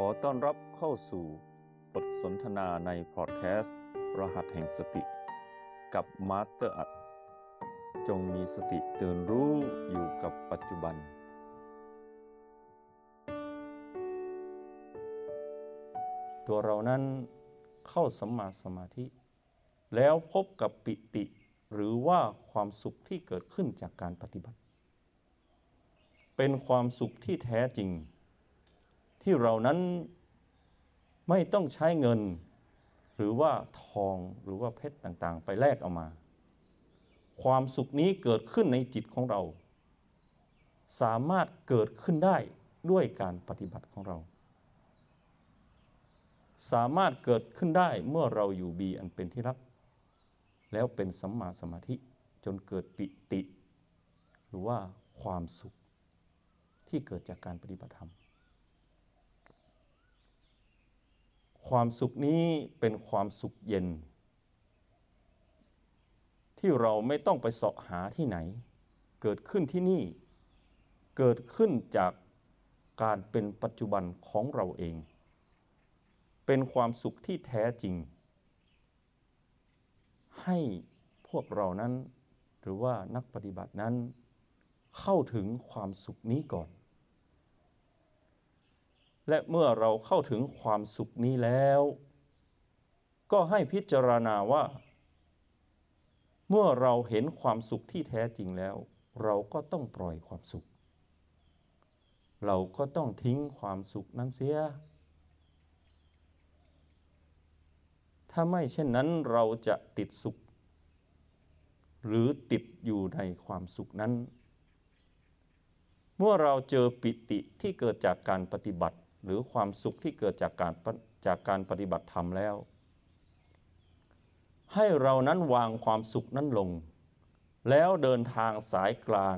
ขอต้อนรับเข้าสู่บทสนทนาในพอดแคสต์ รหัสแห่งสติ กับมาสเตอร์อรรถ จงมีสติตื่นรู้อยู่กับปัจจุบัน ตัวเรานั้นเข้าสัมมาสมาธิ แล้วพบกับปิติหรือว่าความสุขที่เกิดขึ้นจากการปฏิบัติ เป็นความสุขที่แท้จริง ที่เรานั้นไม่ต้องใช้เงิน หรือว่าทองหรือว่าเพชรต่างๆ ไปแลกเอามา ความสุขนี้เกิดขึ้นในจิตของเรา สามารถเกิดขึ้นได้ด้วยการปฏิบัติของเรา สามารถเกิดขึ้นได้เมื่อเราอยู่บีอันเป็นที่รัก แล้วเป็นสัมมาสมาธิจนเกิดปิติ หรือว่าความสุขที่เกิดจากการปฏิบัติธรรม ความสุขนี้เป็นความสุขเย็น ที่เราไม่ต้องไปเสาะหาที่ไหน เกิดขึ้นที่นี่ เกิดขึ้นจากการเป็นปัจจุบันของเราเอง เป็นความสุขที่แท้จริง ให้พวกเรานั้น หรือว่านักปฏิบัตินั้น เข้าถึงความสุขนี้ก่อน และเมื่อเราเข้าถึงความสุขนี้แล้ว ก็ให้พิจารณาว่า เมื่อเราเห็นความสุขที่แท้จริงแล้ว เราก็ต้องปล่อยความสุข เราก็ต้องทิ้งความสุขนั้นเสีย ถ้าไม่เช่นนั้นเราจะติดสุข หรือติดอยู่ในความสุขนั้นเมื่อเราเจอปิติที่เกิดจากการปฏิบัติ หรือความสุขที่เกิดจากการจากการปฏิบัติธรรมแล้ว ให้เรานั้นวางความสุขนั้นลง แล้วเดินทางสายกลาง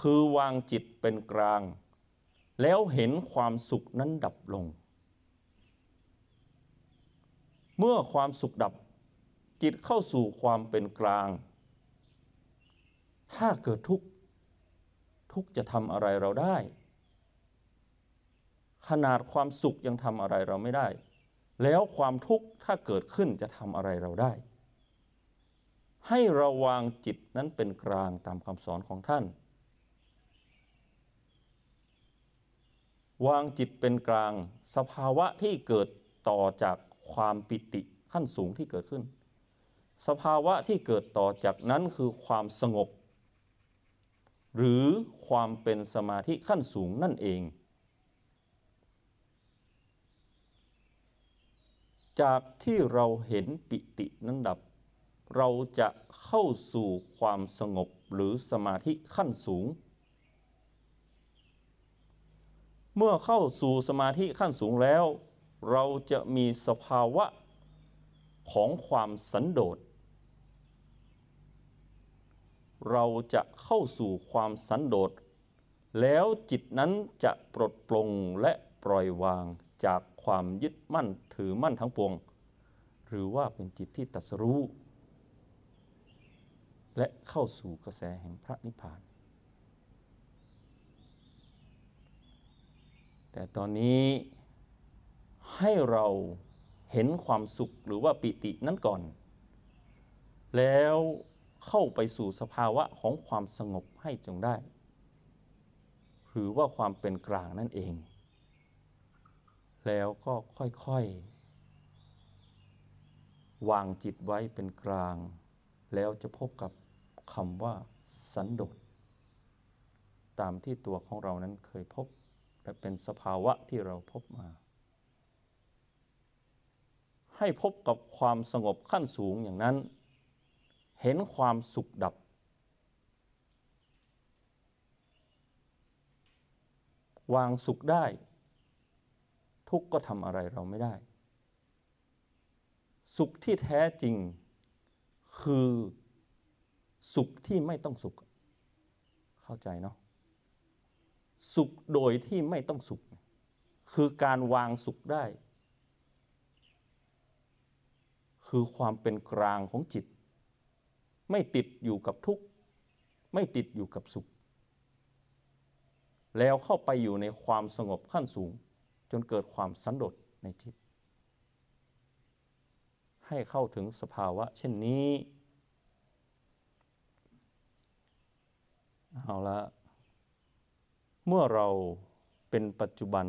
คือวางจิตเป็นกลาง แล้วเห็นความสุขนั้นดับลง เมื่อความสุขดับจิตเข้าสู่ความเป็นกลาง ถ้าเกิดทุกข์ทุกข์จะทำอะไรเราได้ ขนาดความสุขยังทำอะไรเราไม่ได้ แล้วความทุกข์ถ้าเกิดขึ้นจะทำอะไรเราได้ ให้ราวางจิตนั้นเป็นกลางตามคำสอนของท่าน วางจิตเป็นกลางสภาวะที่เกิดต่อจากความปิติขั้นสูงที่เกิดขึ้น สภาวะที่เกิดต่อจากนั้นคือความสงบ หรือความเป็นสมาธิขั้นสูงนั่นเอง จากที่เราเห็นปิตินั้นดับ เราจะเข้าสู่ความสงบหรือสมาธิขั้นสูง เมื่อเข้าสู่สมาธิขั้นสูงแล้ว เราจะมีสภาวะของความสันโดษ เราจะเข้าสู่ความสันโดษ แล้วจิตนั้นจะปลดปลงและปล่อยวางจาก ความยึดมั่นถือมั่นทั้งปวง หรือว่าเป็นจิตที่ตัสรู้ และเข้าสู่กระแสแห่งพระนิพพาน แต่ตอนนี้ให้เราเห็นความสุขหรือว่าปิตินั้นก่อน แล้วเข้าไปสู่สภาวะของความสงบให้จงได้ หรือว่าความเป็นกลางนั่นเอง แล้วก็ค่อย ๆ วางจิตไว้เป็นกลาง แล้วจะพบกับคำว่า สันโดษตามที่ตัวของเรานั้นเคยพบ และเป็นสภาวะที่เราพบมา ให้พบกับความสงบขั้นสูงอย่างนั้น เห็นความสุขดับ วางสุขได้ ทุกข์ก็ทำอะไรเราไม่ได้ สุขที่แท้จริงคือสุขที่ไม่ต้องสุข เข้าใจเนาะสุขโดยที่ไม่ต้องสุข คือการวางสุขได้ คือความเป็นกลางของจิต ไม่ติดอยู่กับทุกข์ ไม่ติดอยู่กับสุข แล้วเข้าไปอยู่ในความสงบขั้นสูง จนเกิดความสันโดษในจิตให้เข้าถึงสภาวะ เช่นนี้ เอาละ เมื่อเราเป็นปัจจุบัน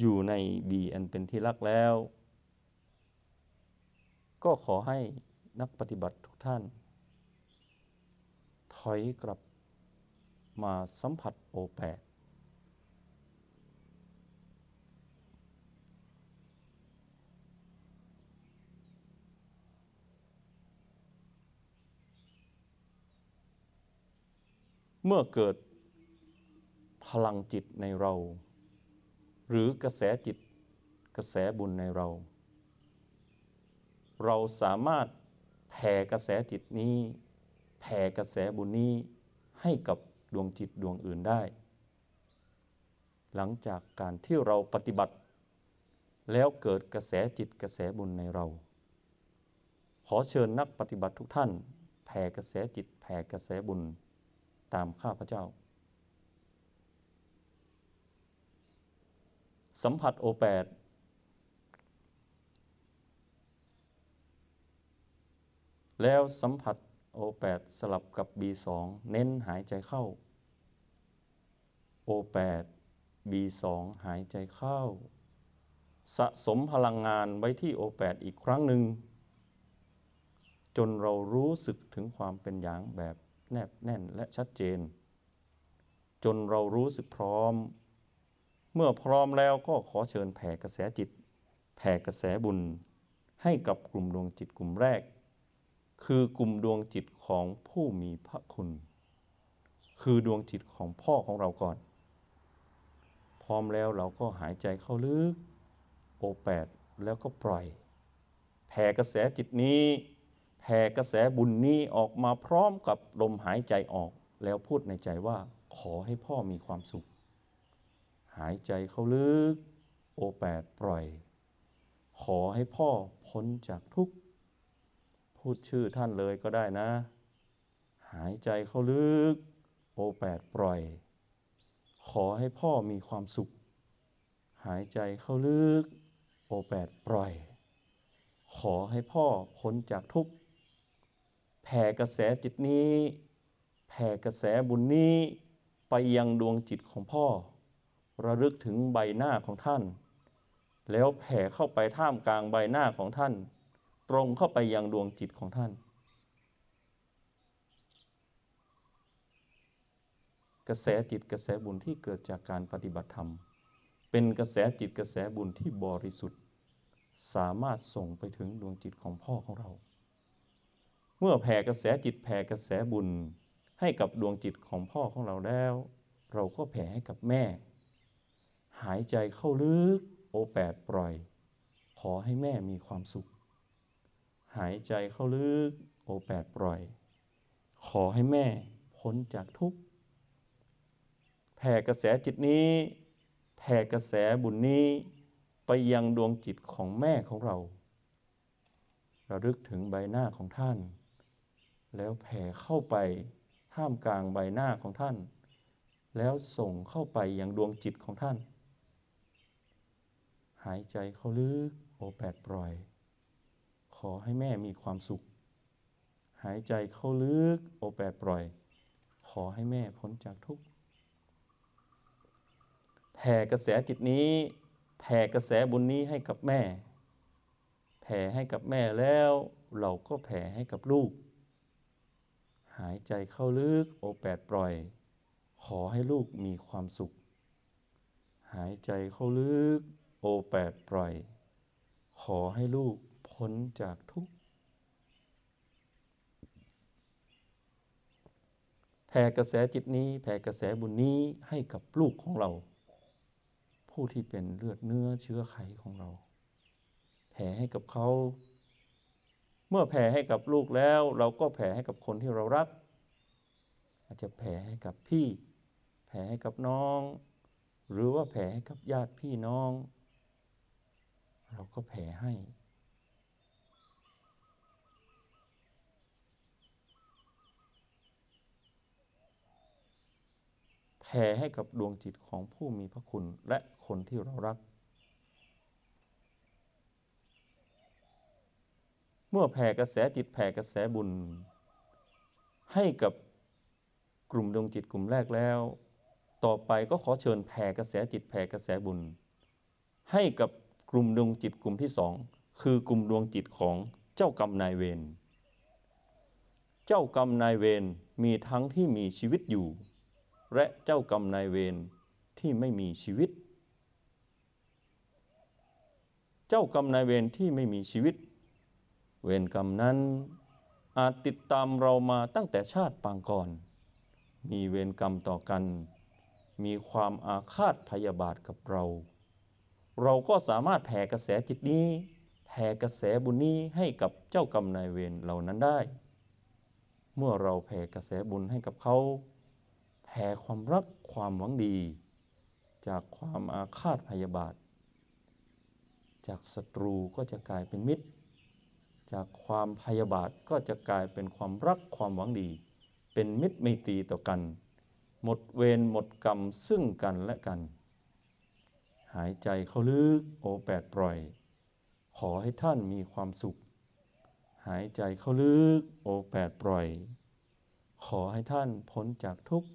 อยู่ในบีอันเป็นที่รักแล้ว ก็ขอให้นักปฏิบัติทุกท่าน ถอยกลับมาสัมผัสโอแปด เมื่อเกิดพลังจิตในเรา หรือกระแสจิตกระแสบุญในเรา เราสามารถแผ่กระแสจิตนี้ แผ่กระแสบุญนี้ให้กับดวงจิตดวงอื่นได้ หลังจากการที่เราปฏิบัติ แล้วเกิดกระแสจิตกระแสบุญในเรา ขอเชิญนักปฏิบัติทุกท่าน แผ่กระแสจิตแผ่กระแสบุญ ตามข้าพเจ้า สัมผัสโอแปดแล้วสัมผัสโอแปดสลับกับ B2 เน้นหายใจเข้า O8 B2 หายใจเข้า สะสมพลังงานไว้ที่ O8 อีกครั้งหนึ่ง จนเรารู้สึกถึงความเป็นอย่างแบบ แนบแน่นและชัดเจน จนเรารู้สึกพร้อม เมื่อพร้อมแล้วก็ขอเชิญแผ่กระแสจิต แผ่กระแสบุญ ให้กับกลุ่มดวงจิตกลุ่มแรก คือกลุ่มดวงจิตของผู้มีพระคุณ คือดวงจิตของพ่อของเราก่อน พร้อมแล้วเราก็หายใจเข้าลึกโอแปดแล้วก็ปล่อย แผ่กระแสจิตนี้ แผ่กระแสบุญนี้ออกมาพร้อมกับลมหายใจออก แล้วพูดในใจว่า ขอให้พ่อมีความสุข หายใจเข้าลึก โอแปดปล่อย ขอให้พ่อพ้นจากทุกข์ พูดชื่อท่านเลยก็ได้นะ หายใจเข้าลึก โอแปดปล่อย ขอให้พ่อมีความสุข หายใจเข้าลึก โอแปดปล่อย ขอให้พ่อพ้นจากทุกข์ แผ่กระแสจิตนี้ แผ่กระแสบุญนี้ไปยังดวงจิตของพ่อ ระลึกถึงใบหน้าของท่าน แล้วแผ่เข้าไปท่ามกลางใบหน้าของท่าน ตรงเข้าไปยังดวงจิตของท่าน กระแสจิตกระแสบุญที่เกิดจากการปฏิบัติธรรม เป็นกระแสจิตกระแสบุญที่บริสุทธิ์ สามารถส่งไปถึงดวงจิตของพ่อของเรา เมื่อแผ่กระแสจิตแผ่กระแสบุญ ให้กับดวงจิตของพ่อของเราแล้ว เราก็แผ่ให้กับแม่ หายใจเข้าลึก โอแปดปล่อย ขอให้แม่มีความสุข หายใจเข้าลึก โอแปดปล่อย ขอให้แม่พ้นจากทุกข์แผ่กระแสจิตนี้แผ่กระแสบุญนี้ไปยังดวงจิตของแม่ของเราระลึกถึงใบหน้าของท่าน แล้วแผ่เข้าไปท่ามกลางใบหน้าของท่าน แล้วส่งเข้าไปยังดวงจิตของท่าน หายใจเข้าลึกโอแปดปล่อย ขอให้แม่มีความสุข หายใจเข้าลึกโอแปดปล่อย ขอให้แม่พ้นจากทุกข์แผ่กระแสจิตนี้ แผ่กระแสบุญนี้ให้กับแม่ แผ่ให้กับแม่แล้วเราก็แผ่ให้กับลูก หายใจเข้าลึกโอแปดปล่อย ขอให้ลูกมีความสุข หายใจเข้าลึกโอแปดปล่อย ขอให้ลูกพ้นจากทุกข์แผ่กระแสจิตนี้แผ่กระแสบุญนี้ให้กับลูกของเรา ผู้ที่เป็นเลือดเนื้อเชื้อไขของเรา แผ่ให้กับเขา เมื่อแผ่ให้กับลูกแล้ว เราก็แผ่ให้กับคนที่เรารัก อาจจะแผ่ให้กับพี่ แผ่ให้กับน้อง หรือว่าแผ่ให้กับญาติพี่น้อง เราก็แผ่ให้ แผ่ให้กับดวงจิตของผู้มีพระคุณและคนที่เรารัก เมื่อแผ่กระแสจิตแผ่กระแสบุญ ให้กับกลุ่มดวงจิตกลุ่มแรกแล้ว ต่อไปก็ขอเชิญแผ่กระแสจิตแผ่กระแสบุญ ให้กับกลุ่มดวงจิตกลุ่มที่สองคือกลุ่มดวงจิตของเจ้ากรรมนายเวรเจ้ากรรมนายเวรมีทั้งที่มีชีวิตอยู่ และเจ้ากรรมนายเวรที่ไม่มีชีวิต เจ้ากรรมนายเวรที่ไม่มีชีวิต เวรกรรมนั้นอาจติดตามเรามาตั้งแต่ชาติปางก่อน มีเวรกรรมต่อกัน มีความอาฆาตพยาบาทกับเรา เราก็สามารถแผ่กระแสจิตนี้ แผ่กระแสบุญนี้ให้กับเจ้ากรรมนายเวรเหล่านั้นได้ เมื่อเราแผ่กระแสบุญให้กับเขา แผ่ความรักความหวังดี จากความอาฆาตพยาบาท จากศัตรูก็จะกลายเป็นมิตร จากความพยาบาทก็จะกลายเป็นความรักความหวังดี เป็นมิตรไมตรีต่อกัน หมดเวรหมดกรรมซึ่งกันและกัน หายใจเข้าลึกโอแปดปล่อย ขอให้ท่านมีความสุข หายใจเข้าลึกโอแปดปล่อย ขอให้ท่านพ้นจากทุกข์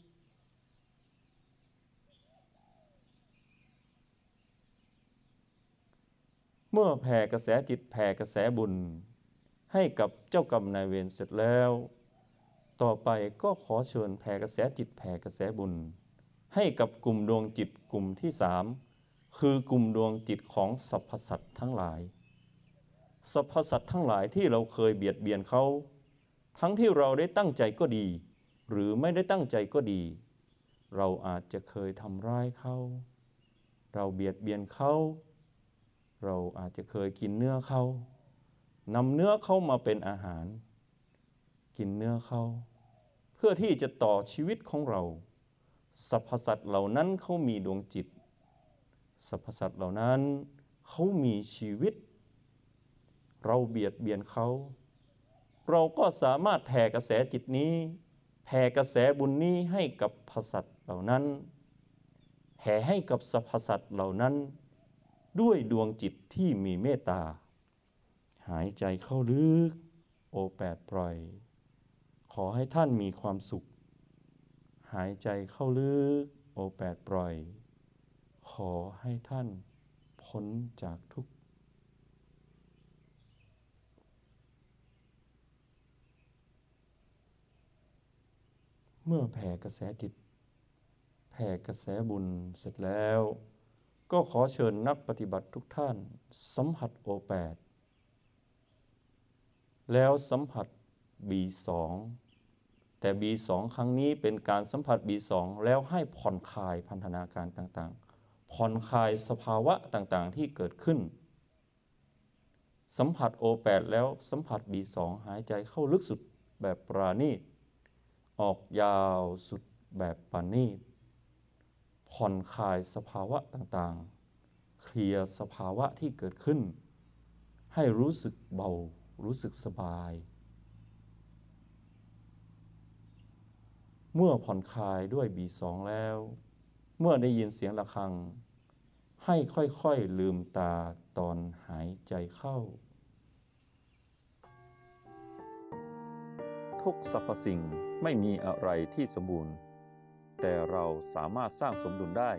เมื่อแผ่กระแสจิตแผ่กระแสบุญ ให้กับเจ้ากรรมนายเวรเสร็จแล้ว ต่อไปก็ขอเชิญแผ่กระแสจิตแผ่กระแสบุญ ให้กับกลุ่มดวงจิตกลุ่มที่สามคือกลุ่มดวงจิตของสรรพสัตว์ทั้งหลายสรรพสัตว์ทั้งหลายที่เราเคยเบียดเบียนเขา ทั้งที่เราได้ตั้งใจก็ดี หรือไม่ได้ตั้งใจก็ดี เราอาจจะเคยทำร้ายเขา เราเบียดเบียนเขา เราอาจจะเคยกินเนื้อเขา นำเนื้อเข้ามาเป็นอาหาร กินเนื้อเขาเพื่อที่จะต่อชีวิตของเราสรรพสัตว์เหล่านั้นเขามีดวงจิตสรรพสัตว์เหล่านั้นเขามีชีวิต เราเบียดเบียนเขา เราก็สามารถแผ่กระแสจิตนี้แผ่กระแสบุญนี้ให้กับพสัตว์เหล่านั้นแผ่ให้กับสรรพสัตว์เหล่านั้น ด้วยดวงจิตที่มีเมตตา หายใจเข้าลึก โอแปดปล่อย ขอให้ท่านมีความสุข หายใจเข้าลึก โอแปดปล่อย ขอให้ท่านพ้นจากทุกข์เมื่อแผ่กระแสจิต แผ่กระแสบุญเสร็จแล้ว ก็ขอเชิญนักปฏิบัติทุกท่าน สัมผัสโอแปด แล้วสัมผัส B2 แต่ B2 ครั้งนี้เป็นการสัมผัส B2 แล้วให้ผ่อนคลายพันธนาการต่างๆ ผ่อนคลายสภาวะต่างๆที่เกิดขึ้น สัมผัส O8 แล้วสัมผัส B2 หายใจเข้าลึกสุดแบบปราณีต ออกยาวสุดแบบปรานีต ผ่อนคลายสภาวะต่างๆ เคลียร์สภาวะที่เกิดขึ้น ให้รู้สึกเบา รู้สึกสบาย เมื่อผ่อนคลายด้วย B2 แล้ว เมื่อได้ยินเสียงะระฆัง ให้ค่อยๆลืมตาตอนหายใจเข้า ทุกสรรพสิ่งไม่มีอะไรที่สมบูรณ์ แต่เราสามารถสร้างสมดุลได้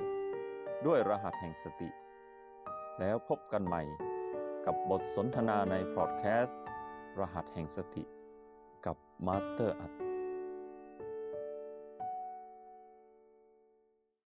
ด้วยรหัสแห่งสติ แล้วพบกันใหม่ กับบทสนทนาในพอดแคสต์ รหัสแห่งสติ กับมาสเตอร์อรรถ